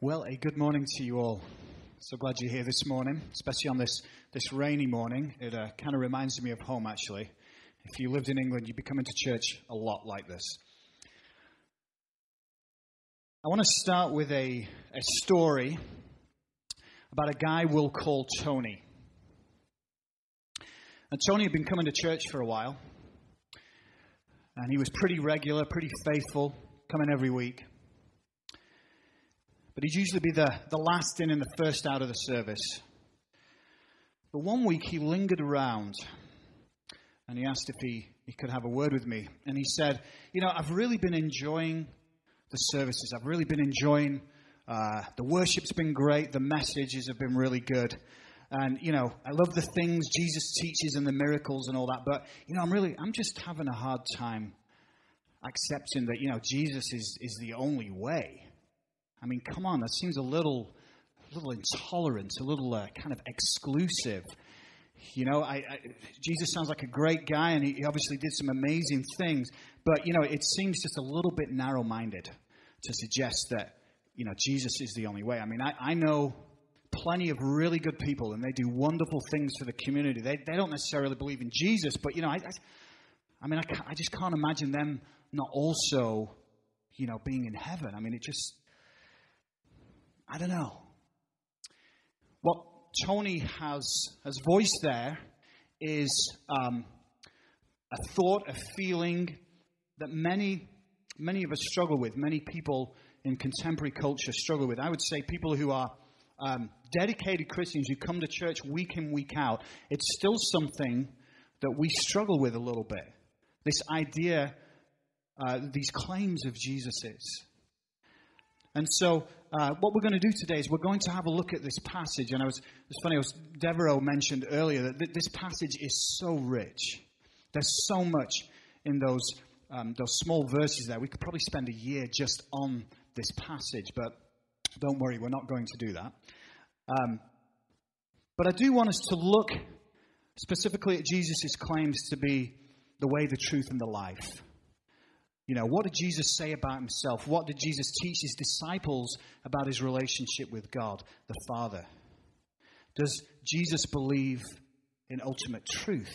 Well, a good morning to you all. So glad you're here this morning, especially on this, this rainy morning. It uh, kind of reminds me of home, actually. If you lived in England, you'd be coming to church a lot like this. I want to start with a, a story about a guy we'll call Tony. And Tony had been coming to church for a while, and he was pretty regular, pretty faithful, coming every week. But he'd usually be the, the last in and the first out of the service. But one week he lingered around and he asked if he, he could have a word with me. And he said, You know, I've really been enjoying the services. I've really been enjoying uh, the worship's been great. The messages have been really good. And, you know, I love the things Jesus teaches and the miracles and all that. But, you know, I'm really, I'm just having a hard time accepting that, you know, Jesus is, is the only way. I mean, come on, that seems a little, a little intolerant, a little uh, kind of exclusive. You know, I, I, Jesus sounds like a great guy, and he, obviously did some amazing things. But you know, it seems just a little bit narrow-minded to suggest that you know Jesus is the only way. I mean, I, I know plenty of really good people, and they do wonderful things for the community. They, they don't necessarily believe in Jesus, but you know, I, I, I mean, I, I just can't imagine them not also, you know, being in heaven. I mean, it just I don't know. What Tony has, has voiced there is um, a thought, a feeling that many, many of us struggle with, many people in contemporary culture struggle with. I would say people who are um, dedicated Christians who come to church week in, week out, it's still something that we struggle with a little bit. This idea, uh, these claims of Jesus is. And so, uh, what we're going to do today is we're going to have a look at this passage. And I was, it's funny, was, Devereaux mentioned earlier that th- this passage is so rich. There's so much in those, um, those small verses there. We could probably spend a year just on this passage, but don't worry, we're not going to do that. Um, but I do want us to look specifically at Jesus' claims to be the way, the truth, and the life. You know, what did Jesus say about himself? What did Jesus teach his disciples about his relationship with God, the Father? Does Jesus believe in ultimate truth?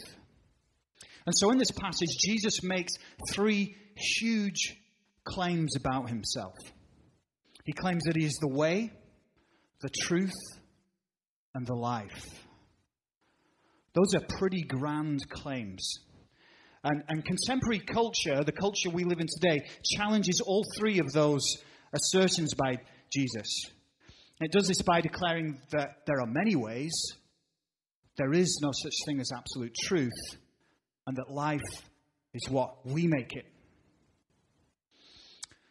And so in this passage, Jesus makes three huge claims about himself. He claims that he is the way, the truth, and the life. Those are pretty grand claims. And, and contemporary culture, the culture we live in today, challenges all three of those assertions by Jesus. It does this by declaring that there are many ways, there is no such thing as absolute truth, and that life is what we make it.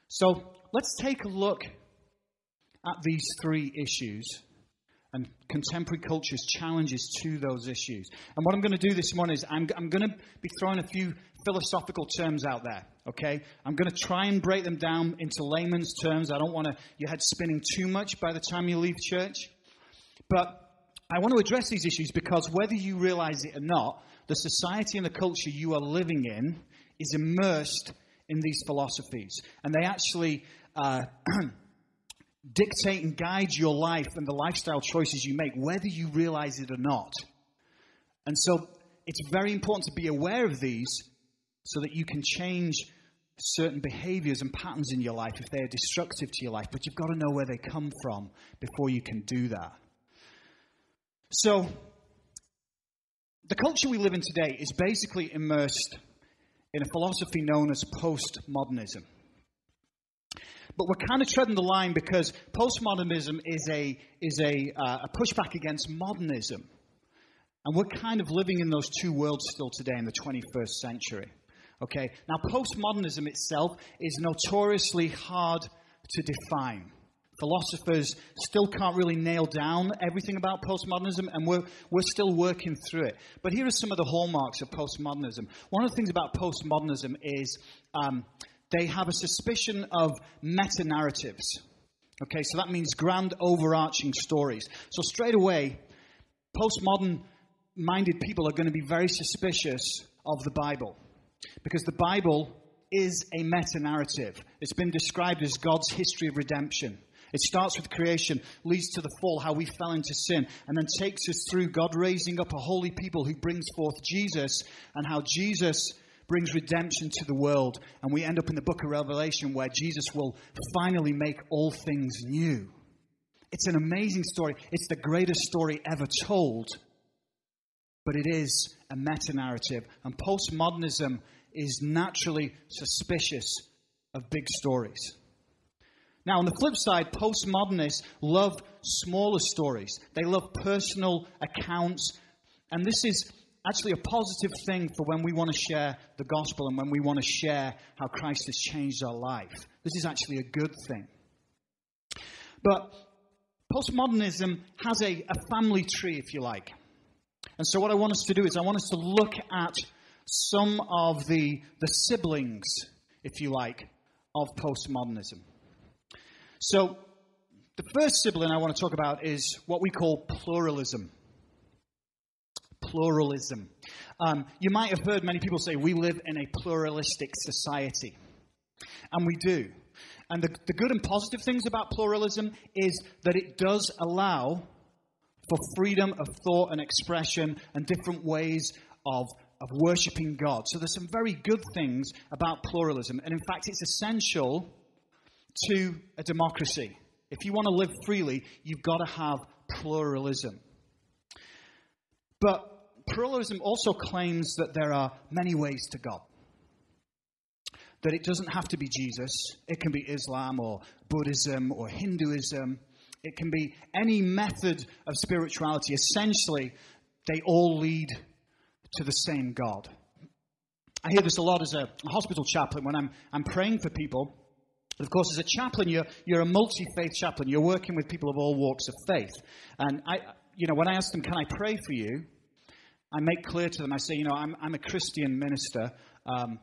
So let's take a look at these three issues and contemporary culture's challenges to those issues. And what I'm going to do this morning is I'm, I'm going to be throwing a few philosophical terms out there, okay? I'm going to try and break them down into layman's terms. I don't want to, your head spinning too much by the time you leave church. But I want to address these issues because whether you realize it or not, the society and the culture you are living in is immersed in these philosophies. And they actually uh, dictate and guide your life and the lifestyle choices you make, whether you realize it or not. And so it's very important to be aware of these so that you can change certain behaviors and patterns in your life if they are destructive to your life. But you've got to know where they come from before you can do that. So, the culture we live in today is basically immersed in a philosophy known as postmodernism. But we're kind of treading the line because postmodernism is a, is a, uh, a pushback against modernism. And we're kind of living in those two worlds still today in the 21st century. Okay? Now, postmodernism itself is notoriously hard to define. Philosophers still can't really nail down everything about postmodernism, and we're, we're still working through it. But here are some of the hallmarks of postmodernism. One of the things about postmodernism is um, they have a suspicion of meta narratives. Okay, so that means grand overarching stories. So straight away, postmodern minded people are going to be very suspicious of the Bible because the Bible is a meta narrative. It's been described as God's history of redemption. It starts with creation, leads to the fall, how we fell into sin, and then takes us through God raising up a holy people who brings forth Jesus, and how Jesus brings redemption to the world. And we end up in the book of Revelation where Jesus will finally make all things new. It's an amazing story. It's the greatest story ever told. But it is a meta narrative. And postmodernism is naturally suspicious of big stories. Now, on the flip side, postmodernists love smaller stories. They love personal accounts. And this is actually a positive thing for when we want to share the gospel and when we want to share how Christ has changed our life. This is actually a good thing. But postmodernism has a, a family tree, if you like. And so, what I want us to do is, I want us to look at some of the, the siblings, if you like, of postmodernism. So, the first sibling I want to talk about is what we call pluralism. Pluralism. Um, you might have heard many people say we live in a pluralistic society. And we do. And the, the good and positive things about pluralism is that it does allow for freedom of thought and expression and different ways of, of worshiping God. So there's some very good things about pluralism. And in fact, it's essential to a democracy. If you want to live freely, you've got to have pluralism. But pluralism also claims that there are many ways to God. That it doesn't have to be Jesus, it can be Islam or Buddhism or Hinduism. It can be any method of spirituality. Essentially, they all lead to the same God. I hear this a lot as a hospital chaplain when I'm, I'm praying for people. Of course, as a chaplain, you're, you're a multi faith chaplain. You're working with people of all walks of faith. And I, you know, when I ask them, Can I pray for you? I make clear to them, I say, You know, I'm, I'm a Christian minister. Um,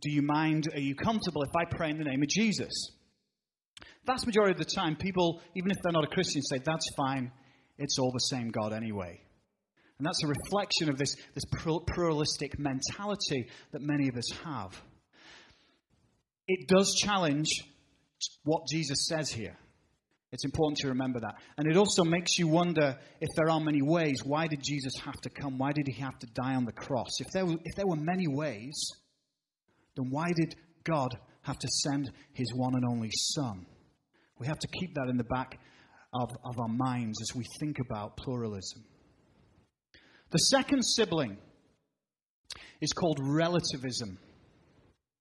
do you mind? Are you comfortable if I pray in the name of Jesus? Vast majority of the time, people, even if they're not a Christian, say, That's fine. It's all the same God anyway. And that's a reflection of this, this pluralistic mentality that many of us have. It does challenge what Jesus says here. It's important to remember that. And it also makes you wonder if there are many ways, why did Jesus have to come? Why did he have to die on the cross? If there were, if there were many ways, then why did God have to send his one and only Son? We have to keep that in the back of, of our minds as we think about pluralism. The second sibling is called relativism.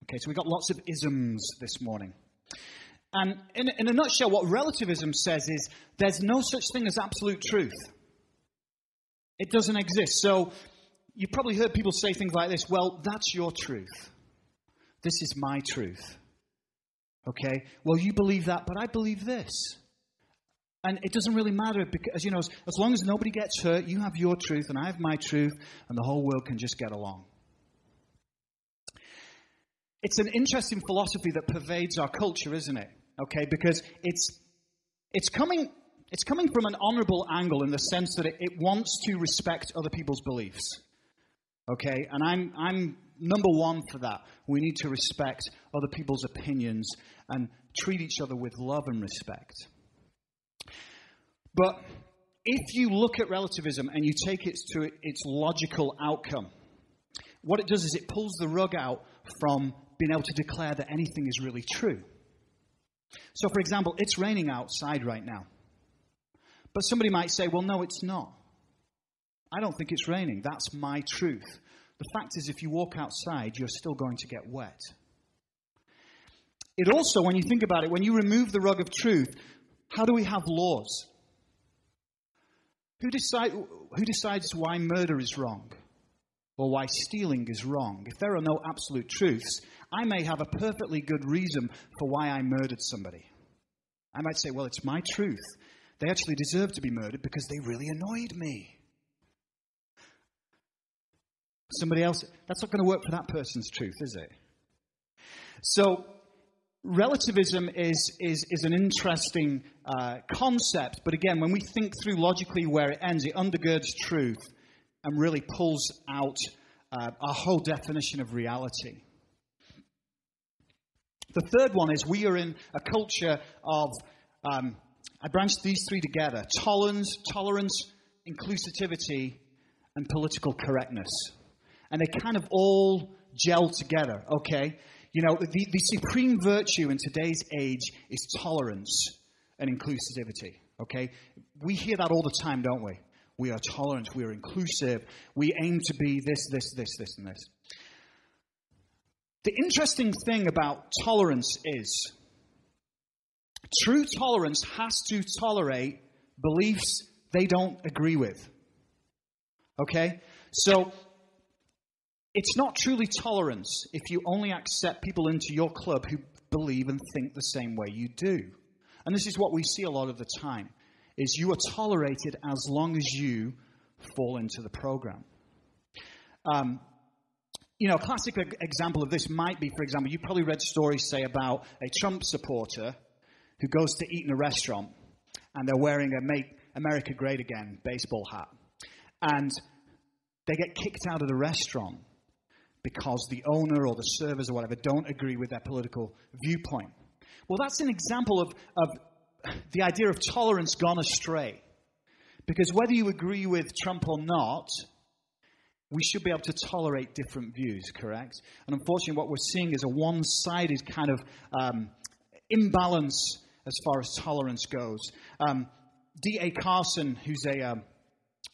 Okay, so we've got lots of isms this morning. And in, in a nutshell, what relativism says is there's no such thing as absolute truth. It doesn't exist. So you've probably heard people say things like this well, that's your truth. This is my truth. Okay? Well, you believe that, but I believe this. And it doesn't really matter because, you know, as, as long as nobody gets hurt, you have your truth and I have my truth, and the whole world can just get along. It's an interesting philosophy that pervades our culture, isn't it? Okay, because it's, it's, coming, it's coming from an honorable angle in the sense that it, it wants to respect other people's beliefs. Okay, and I'm, I'm number one for that. We need to respect other people's opinions and treat each other with love and respect. But if you look at relativism and you take it to its logical outcome, what it does is it pulls the rug out from being able to declare that anything is really true. So, for example, it's raining outside right now. But somebody might say, well, no, it's not. I don't think it's raining. That's my truth. The fact is, if you walk outside, you're still going to get wet. It also, when you think about it, when you remove the rug of truth, how do we have laws? Who, decide, who decides why murder is wrong or why stealing is wrong? If there are no absolute truths, I may have a perfectly good reason for why I murdered somebody. I might say, well, it's my truth. They actually deserve to be murdered because they really annoyed me. Somebody else, that's not going to work for that person's truth, is it? So, relativism is, is, is an interesting uh, concept, but again, when we think through logically where it ends, it undergirds truth and really pulls out uh, our whole definition of reality. The third one is we are in a culture of um, I branched these three together tolerance, tolerance, inclusivity, and political correctness. And they kind of all gel together, okay? You know, the, the supreme virtue in today's age is tolerance and inclusivity, okay? We hear that all the time, don't we? We are tolerant, we are inclusive, we aim to be this, this, this, this, and this. The interesting thing about tolerance is true tolerance has to tolerate beliefs they don't agree with. Okay? So, it's not truly tolerance if you only accept people into your club who believe and think the same way you do. And this is what we see a lot of the time is you are tolerated as long as you fall into the program. Um, you know, a classic example of this might be, for example, you probably read stories, say, about a Trump supporter who goes to eat in a restaurant and they're wearing a Make America Great Again baseball hat. And they get kicked out of the restaurant because the owner or the servers or whatever don't agree with their political viewpoint. Well, that's an example of, of the idea of tolerance gone astray. Because whether you agree with Trump or not, we should be able to tolerate different views, correct? And unfortunately, what we're seeing is a one sided kind of um, imbalance as far as tolerance goes. Um, D.A. Carson, who's a, um,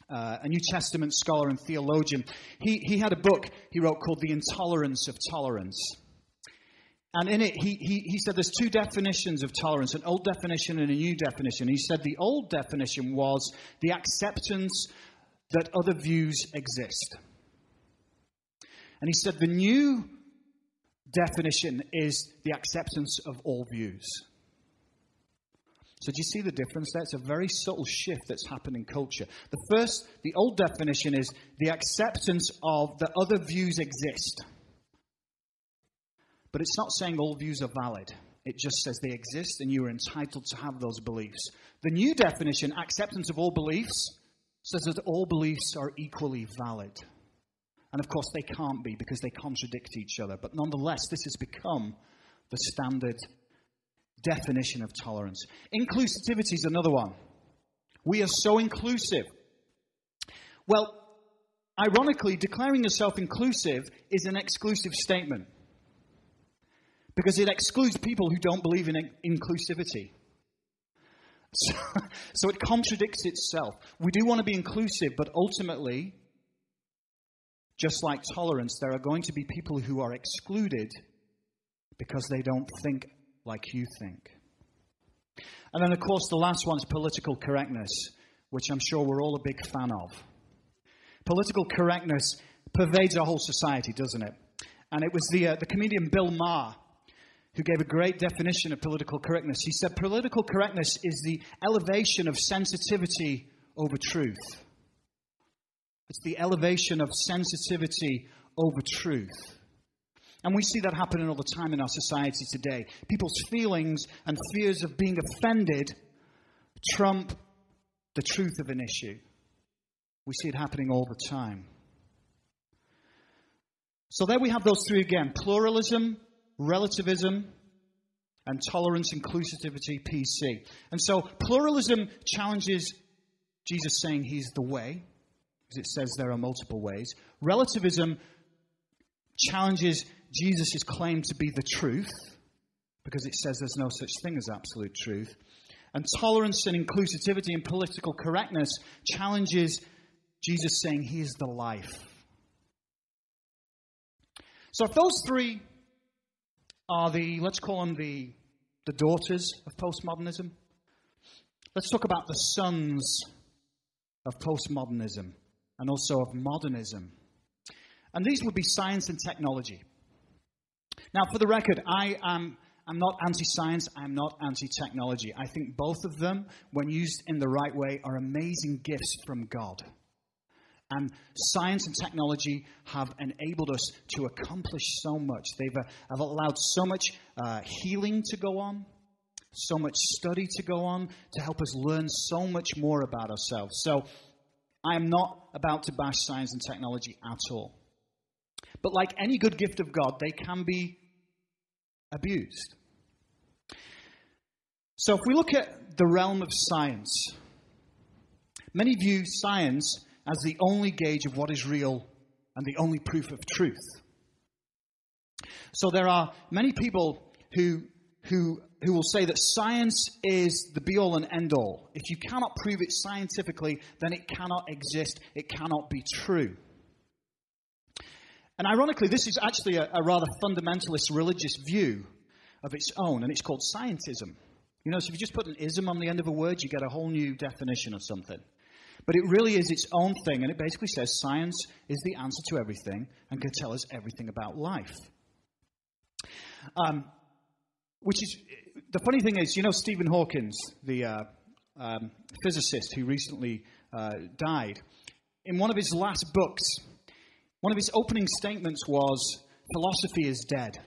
uh, a New Testament scholar and theologian, he, he had a book he wrote called The Intolerance of Tolerance. And in it, he, he, he said there's two definitions of tolerance an old definition and a new definition. He said the old definition was the acceptance that other views exist. And he said the new definition is the acceptance of all views. So, do you see the difference there? It's a very subtle shift that's happened in culture. The first, the old definition is the acceptance of that other views exist. But it's not saying all views are valid. It just says they exist and you are entitled to have those beliefs. The new definition, acceptance of all beliefs, says that all beliefs are equally valid. And of course, they can't be because they contradict each other. But nonetheless, this has become the standard definition of tolerance. Inclusivity is another one. We are so inclusive. Well, ironically, declaring yourself inclusive is an exclusive statement because it excludes people who don't believe in inclusivity. So, so it contradicts itself. We do want to be inclusive, but ultimately, just like tolerance, there are going to be people who are excluded because they don't think like you think. And then, of course, the last one is political correctness, which I'm sure we're all a big fan of. Political correctness pervades our whole society, doesn't it? And it was the, uh, the comedian Bill Maher who gave a great definition of political correctness. He said, Political correctness is the elevation of sensitivity over truth. It's the elevation of sensitivity over truth. And we see that happening all the time in our society today. People's feelings and fears of being offended trump the truth of an issue. We see it happening all the time. So there we have those three again pluralism, relativism, and tolerance, inclusivity, PC. And so pluralism challenges Jesus saying he's the way, because it says there are multiple ways. Relativism challenges Jesus' claim to be the truth, because it says there's no such thing as absolute truth. And tolerance and inclusivity and political correctness challenges Jesus saying he is the life. So if those three are the, let's call them the, the daughters of postmodernism. Let's talk about the sons of postmodernism and also of modernism. And these would be science and technology. Now, for the record, I am I'm not anti science, I'm not anti technology. I think both of them, when used in the right way, are amazing gifts from God. And science and technology have enabled us to accomplish so much. They've uh, have allowed so much uh, healing to go on, so much study to go on, to help us learn so much more about ourselves. So I am not about to bash science and technology at all. But like any good gift of God, they can be abused. So if we look at the realm of science, many view science as the only gauge of what is real and the only proof of truth. So there are many people who, who, who will say that science is the be all and end all. If you cannot prove it scientifically, then it cannot exist, it cannot be true. And ironically, this is actually a, a rather fundamentalist religious view of its own, and it's called scientism. You know, so if you just put an ism on the end of a word, you get a whole new definition of something. But it really is its own thing, and it basically says science is the answer to everything and can tell us everything about life. Um, which is the funny thing is, you know, Stephen Hawkins, the uh, um, physicist who recently uh, died, in one of his last books, one of his opening statements was, Philosophy is dead.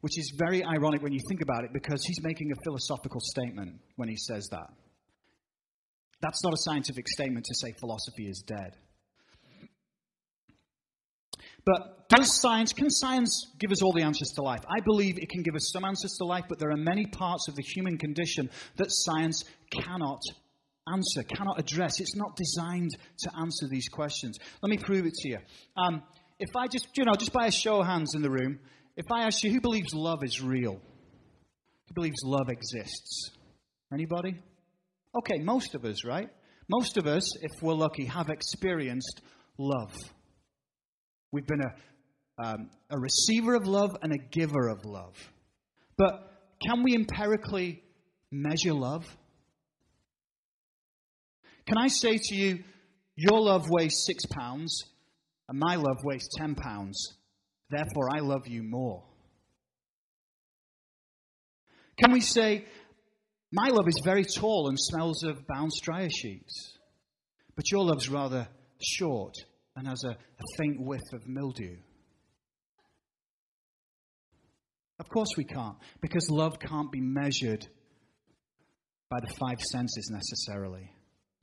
Which is very ironic when you think about it because he's making a philosophical statement when he says that. That's not a scientific statement to say philosophy is dead. But does science, can science give us all the answers to life? I believe it can give us some answers to life, but there are many parts of the human condition that science cannot answer, cannot address. It's not designed to answer these questions. Let me prove it to you. Um, if I just, you know, just by a show of hands in the room, if I ask you who believes love is real, who believes love exists? Anybody? Okay, most of us, right? Most of us, if we're lucky, have experienced love. We've been a, um, a receiver of love and a giver of love. But can we empirically measure love? Can I say to you, your love weighs six pounds and my love weighs ten pounds, therefore I love you more? Can we say, my love is very tall and smells of Bounce dryer sheets, but your love's rather short and has a, a faint whiff of mildew. Of course we can't, because love can't be measured by the five senses necessarily.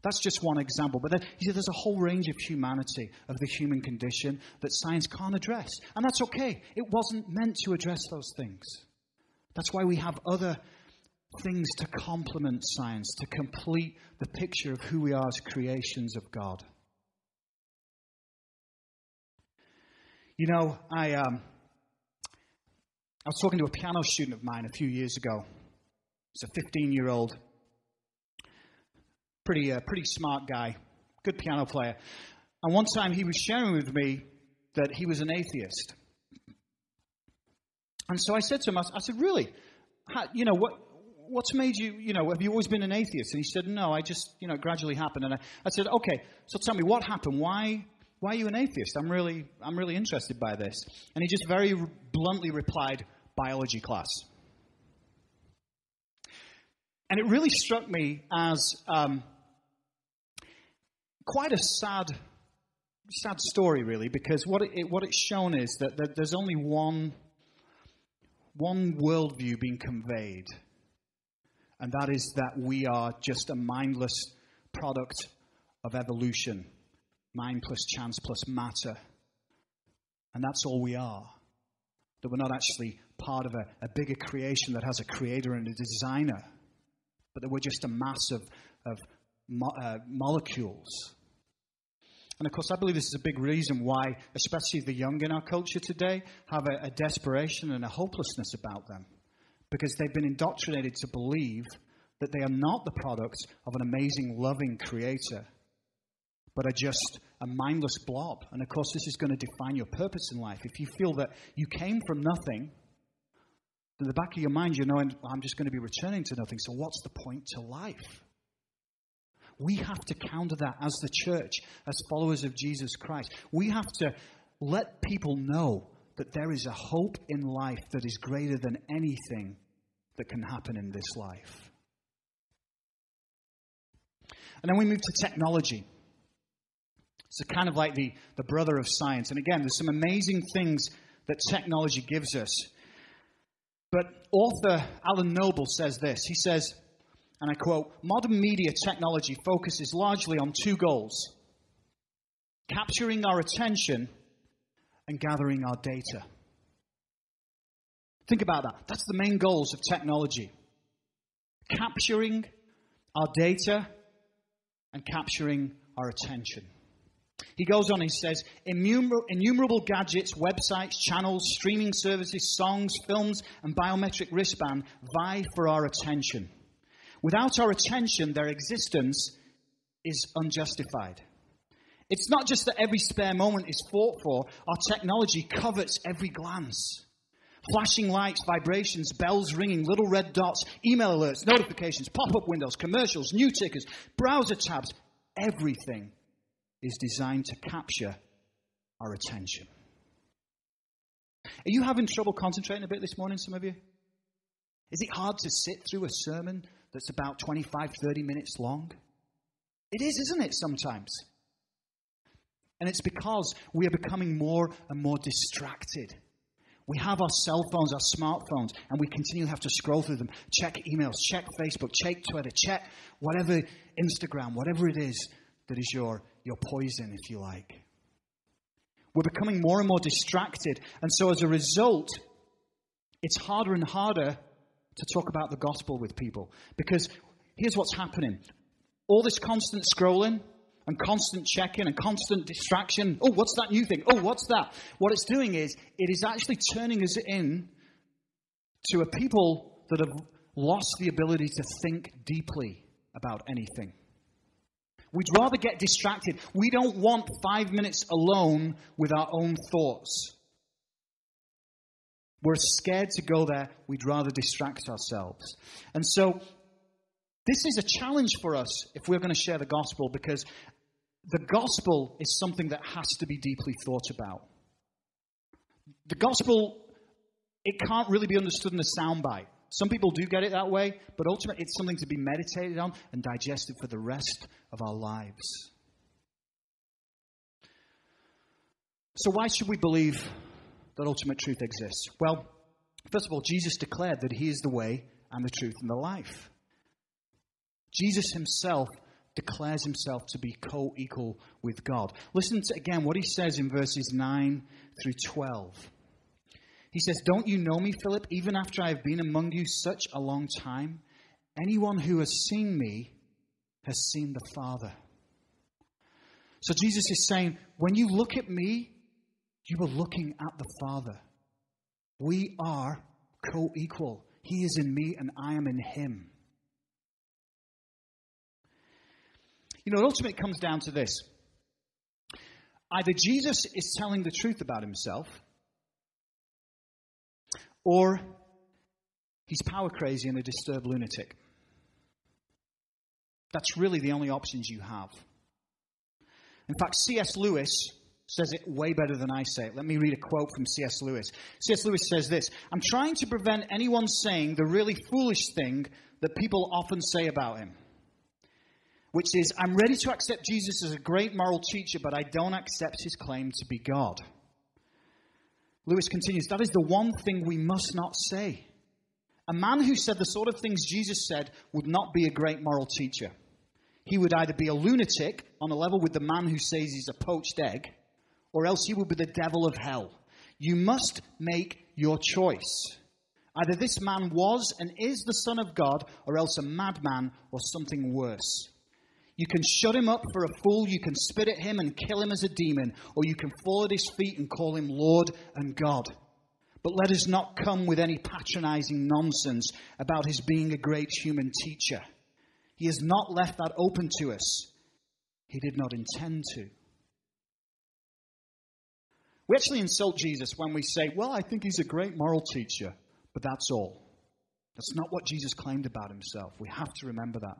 That's just one example. But then, you see, there's a whole range of humanity, of the human condition, that science can't address. And that's okay. It wasn't meant to address those things. That's why we have other things to complement science, to complete the picture of who we are as creations of God. You know, I, um, I was talking to a piano student of mine a few years ago. He's a 15 year old, pretty, uh, pretty smart guy, good piano player. And one time he was sharing with me that he was an atheist. And so I said to him, I, said, Really? How, you know, what, what's made you, you know, have you always been an atheist? And he said, No, I just, you know, it gradually happened. And I, I said, Okay, so tell me, what happened? Why, why are you an atheist? I'm really, I'm really interested by this. And he just very bluntly replied, Biology class. And it really struck me as um, quite a sad, sad story, really, because what, it, what it's shown is that, that there's only one, one worldview being conveyed, and that is that we are just a mindless product of evolution mind plus chance plus matter. And that's all we are. That we're not actually part of a, a bigger creation that has a creator and a designer, but that we're just a mass of, of mo- uh, molecules. And of course, I believe this is a big reason why, especially the young in our culture today, have a, a desperation and a hopelessness about them. Because they've been indoctrinated to believe that they are not the product of an amazing, loving creator but are just a mindless blob. And of course, this is going to define your purpose in life. If you feel that you came from nothing, in the back of your mind, you're knowing, I'm just going to be returning to nothing. So, what's the point to life? We have to counter that as the church, as followers of Jesus Christ. We have to let people know that there is a hope in life that is greater than anything that can happen in this life. And then we move to technology. It's kind of like the, the brother of science. And again, there's some amazing things that technology gives us. But author Alan Noble says this. He says, and I quote, modern media technology focuses largely on two goals capturing our attention and gathering our data. Think about that. That's the main goals of technology capturing our data and capturing our attention. He goes on, he says, innumerable gadgets, websites, channels, streaming services, songs, films, and biometric wristband vie for our attention. Without our attention, their existence is unjustified. It's not just that every spare moment is fought for, our technology covets every glance. Flashing lights, vibrations, bells ringing, little red dots, email alerts, notifications, pop up windows, commercials, new tickers, browser tabs, everything is designed to capture our attention. Are you having trouble concentrating a bit this morning, some of you? Is it hard to sit through a sermon that's about 25, 30 minutes long? It is, isn't it, sometimes? And it's because we are becoming more and more distracted. We have our cell phones, our smartphones, and we continually have to scroll through them, check emails, check Facebook, check Twitter, check whatever, Instagram, whatever it is that is your, your poison, if you like. We're becoming more and more distracted. And so as a result, it's harder and harder to talk about the gospel with people. Because here's what's happening all this constant scrolling, and constant checking and constant distraction. Oh, what's that new thing? Oh, what's that? What it's doing is it is actually turning us in to a people that have lost the ability to think deeply about anything. We'd rather get distracted. We don't want five minutes alone with our own thoughts. We're scared to go there. We'd rather distract ourselves. And so, this is a challenge for us if we're going to share the gospel because the gospel is something that has to be deeply thought about. The gospel, it can't really be understood in a soundbite. Some people do get it that way, but ultimately it's something to be meditated on and digested for the rest of our lives. So, why should we believe that ultimate truth exists? Well, first of all, Jesus declared that He is the way and the truth and the life. Jesus Himself declares himself to be co equal with God. Listen to again what he says in verses 9 through 12. He says, Don't you know me, Philip, even after I have been among you such a long time? Anyone who has seen me has seen the Father. So Jesus is saying, when you look at me, you are looking at the Father. We are co equal. He is in me and I am in him. You know, ultimately it comes down to this. Either Jesus is telling the truth about himself, or he's power crazy and a disturbed lunatic. That's really the only options you have. In fact, C.S. Lewis says it way better than I say it. Let me read a quote from C.S. Lewis. C.S. Lewis says this I'm trying to prevent anyone saying the really foolish thing that people often say about him which is, I'm ready to accept Jesus as a great moral teacher, but I don't accept his claim to be God. Lewis continues, that is the one thing we must not say. A man who said the sort of things Jesus said would not be a great moral teacher. He would either be a lunatic on a level with the man who says he's a poached egg, or else he would be the devil of hell. You must make your choice. Either this man was and is the Son of God, or else a madman or something worse. You can shut him up for a fool, you can spit at him and kill him as a demon, or you can fall at his feet and call him Lord and God. But let us not come with any patronizing nonsense about his being a great human teacher. He has not left that open to us. He did not intend to. We actually insult Jesus when we say, Well, I think he's a great moral teacher, but that's all. That's not what Jesus claimed about himself. We have to remember that.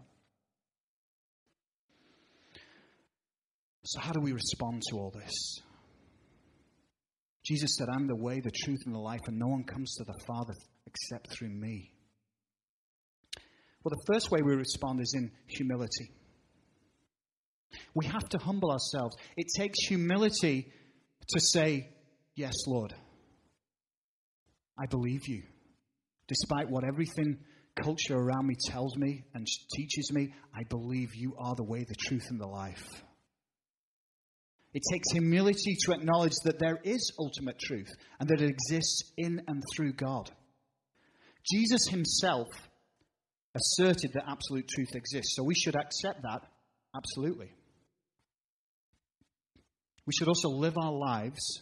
So, how do we respond to all this? Jesus said, I'm the way, the truth, and the life, and no one comes to the Father except through me. Well, the first way we respond is in humility. We have to humble ourselves. It takes humility to say, Yes, Lord, I believe you. Despite what everything culture around me tells me and teaches me, I believe you are the way, the truth, and the life. It takes humility to acknowledge that there is ultimate truth and that it exists in and through God. Jesus himself asserted that absolute truth exists, so we should accept that absolutely. We should also live our lives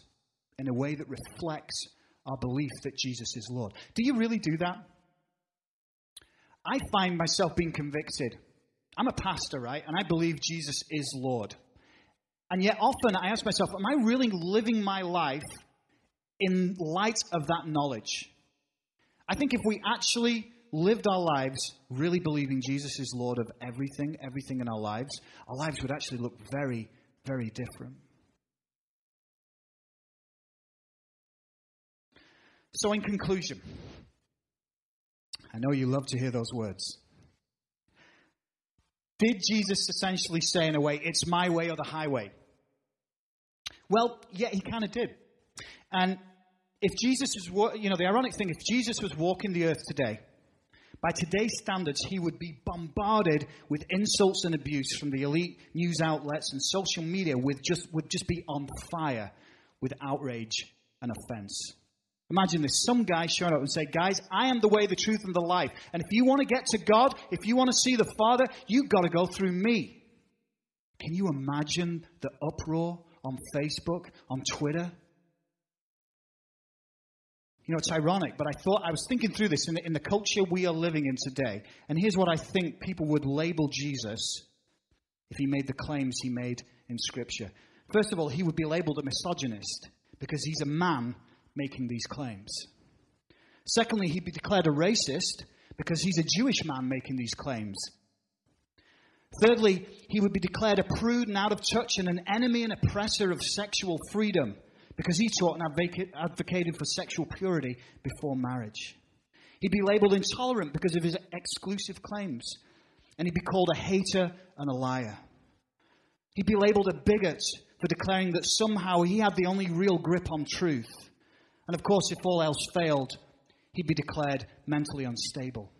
in a way that reflects our belief that Jesus is Lord. Do you really do that? I find myself being convicted. I'm a pastor, right? And I believe Jesus is Lord. And yet, often I ask myself, am I really living my life in light of that knowledge? I think if we actually lived our lives really believing Jesus is Lord of everything, everything in our lives, our lives would actually look very, very different. So, in conclusion, I know you love to hear those words. Did Jesus essentially say, in a way, it's my way or the highway? Well, yeah, he kind of did. And if Jesus was, you know, the ironic thing, if Jesus was walking the earth today, by today's standards, he would be bombarded with insults and abuse from the elite news outlets and social media with just, would just be on fire with outrage and offense. Imagine this some guy showing up and say, Guys, I am the way, the truth, and the life. And if you want to get to God, if you want to see the Father, you've got to go through me. Can you imagine the uproar on Facebook, on Twitter? You know, it's ironic, but I thought I was thinking through this in the, in the culture we are living in today. And here's what I think people would label Jesus if he made the claims he made in Scripture. First of all, he would be labeled a misogynist because he's a man making these claims. Secondly, he'd be declared a racist because he's a Jewish man making these claims. Thirdly, he would be declared a prude and out of touch and an enemy and oppressor of sexual freedom because he taught and advocated for sexual purity before marriage. He'd be labeled intolerant because of his exclusive claims, and he'd be called a hater and a liar. He'd be labeled a bigot for declaring that somehow he had the only real grip on truth. And of course, if all else failed, he'd be declared mentally unstable.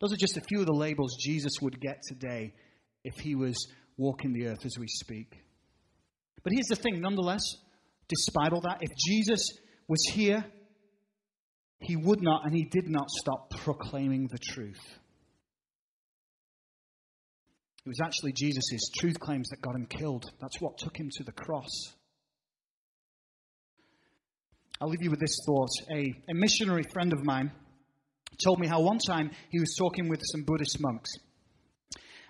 Those are just a few of the labels Jesus would get today if he was walking the earth as we speak. But here's the thing, nonetheless, despite all that, if Jesus was here, he would not and he did not stop proclaiming the truth. It was actually Jesus' truth claims that got him killed. That's what took him to the cross. I'll leave you with this thought. A, a missionary friend of mine told me how one time he was talking with some Buddhist monks.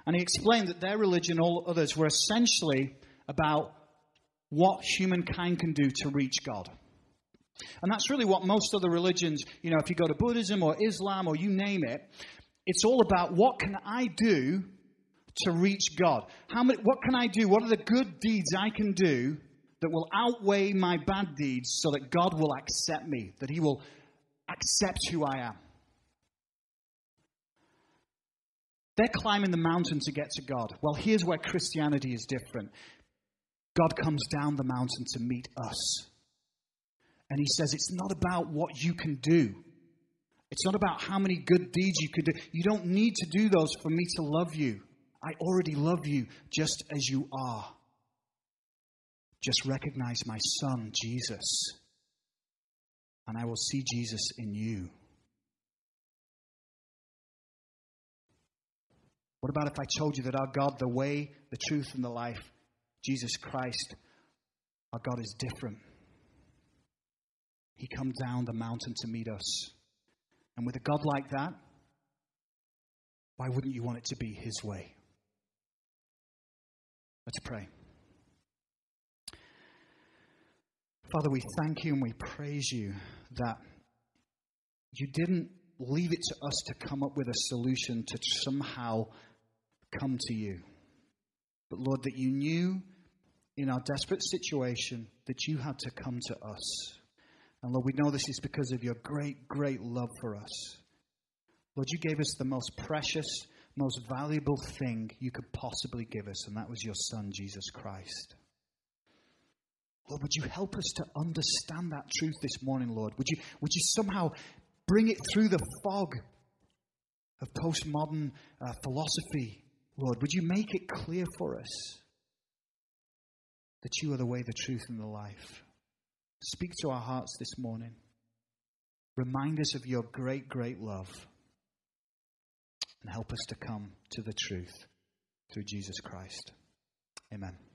And he explained that their religion, all others, were essentially about what humankind can do to reach God. And that's really what most other religions, you know, if you go to Buddhism or Islam or you name it, it's all about what can I do to reach God? How many, what can I do? What are the good deeds I can do that will outweigh my bad deeds so that God will accept me, that He will accept who I am. They're climbing the mountain to get to God. Well, here's where Christianity is different God comes down the mountain to meet us. And He says, It's not about what you can do. It's not about how many good deeds you could do. You don't need to do those for me to love you. I already love you just as you are. Just recognize my son, Jesus, and I will see Jesus in you. What about if I told you that our God, the way, the truth, and the life, Jesus Christ, our God is different? He comes down the mountain to meet us. And with a God like that, why wouldn't you want it to be His way? Let's pray. Father, we thank you and we praise you that you didn't leave it to us to come up with a solution to somehow come to you. But Lord, that you knew in our desperate situation that you had to come to us. And Lord, we know this is because of your great, great love for us. Lord, you gave us the most precious, most valuable thing you could possibly give us, and that was your Son, Jesus Christ. Lord, would you help us to understand that truth this morning, Lord? Would you, would you somehow bring it through the fog of postmodern uh, philosophy, Lord? Would you make it clear for us that you are the way, the truth, and the life? Speak to our hearts this morning. Remind us of your great, great love. And help us to come to the truth through Jesus Christ. Amen.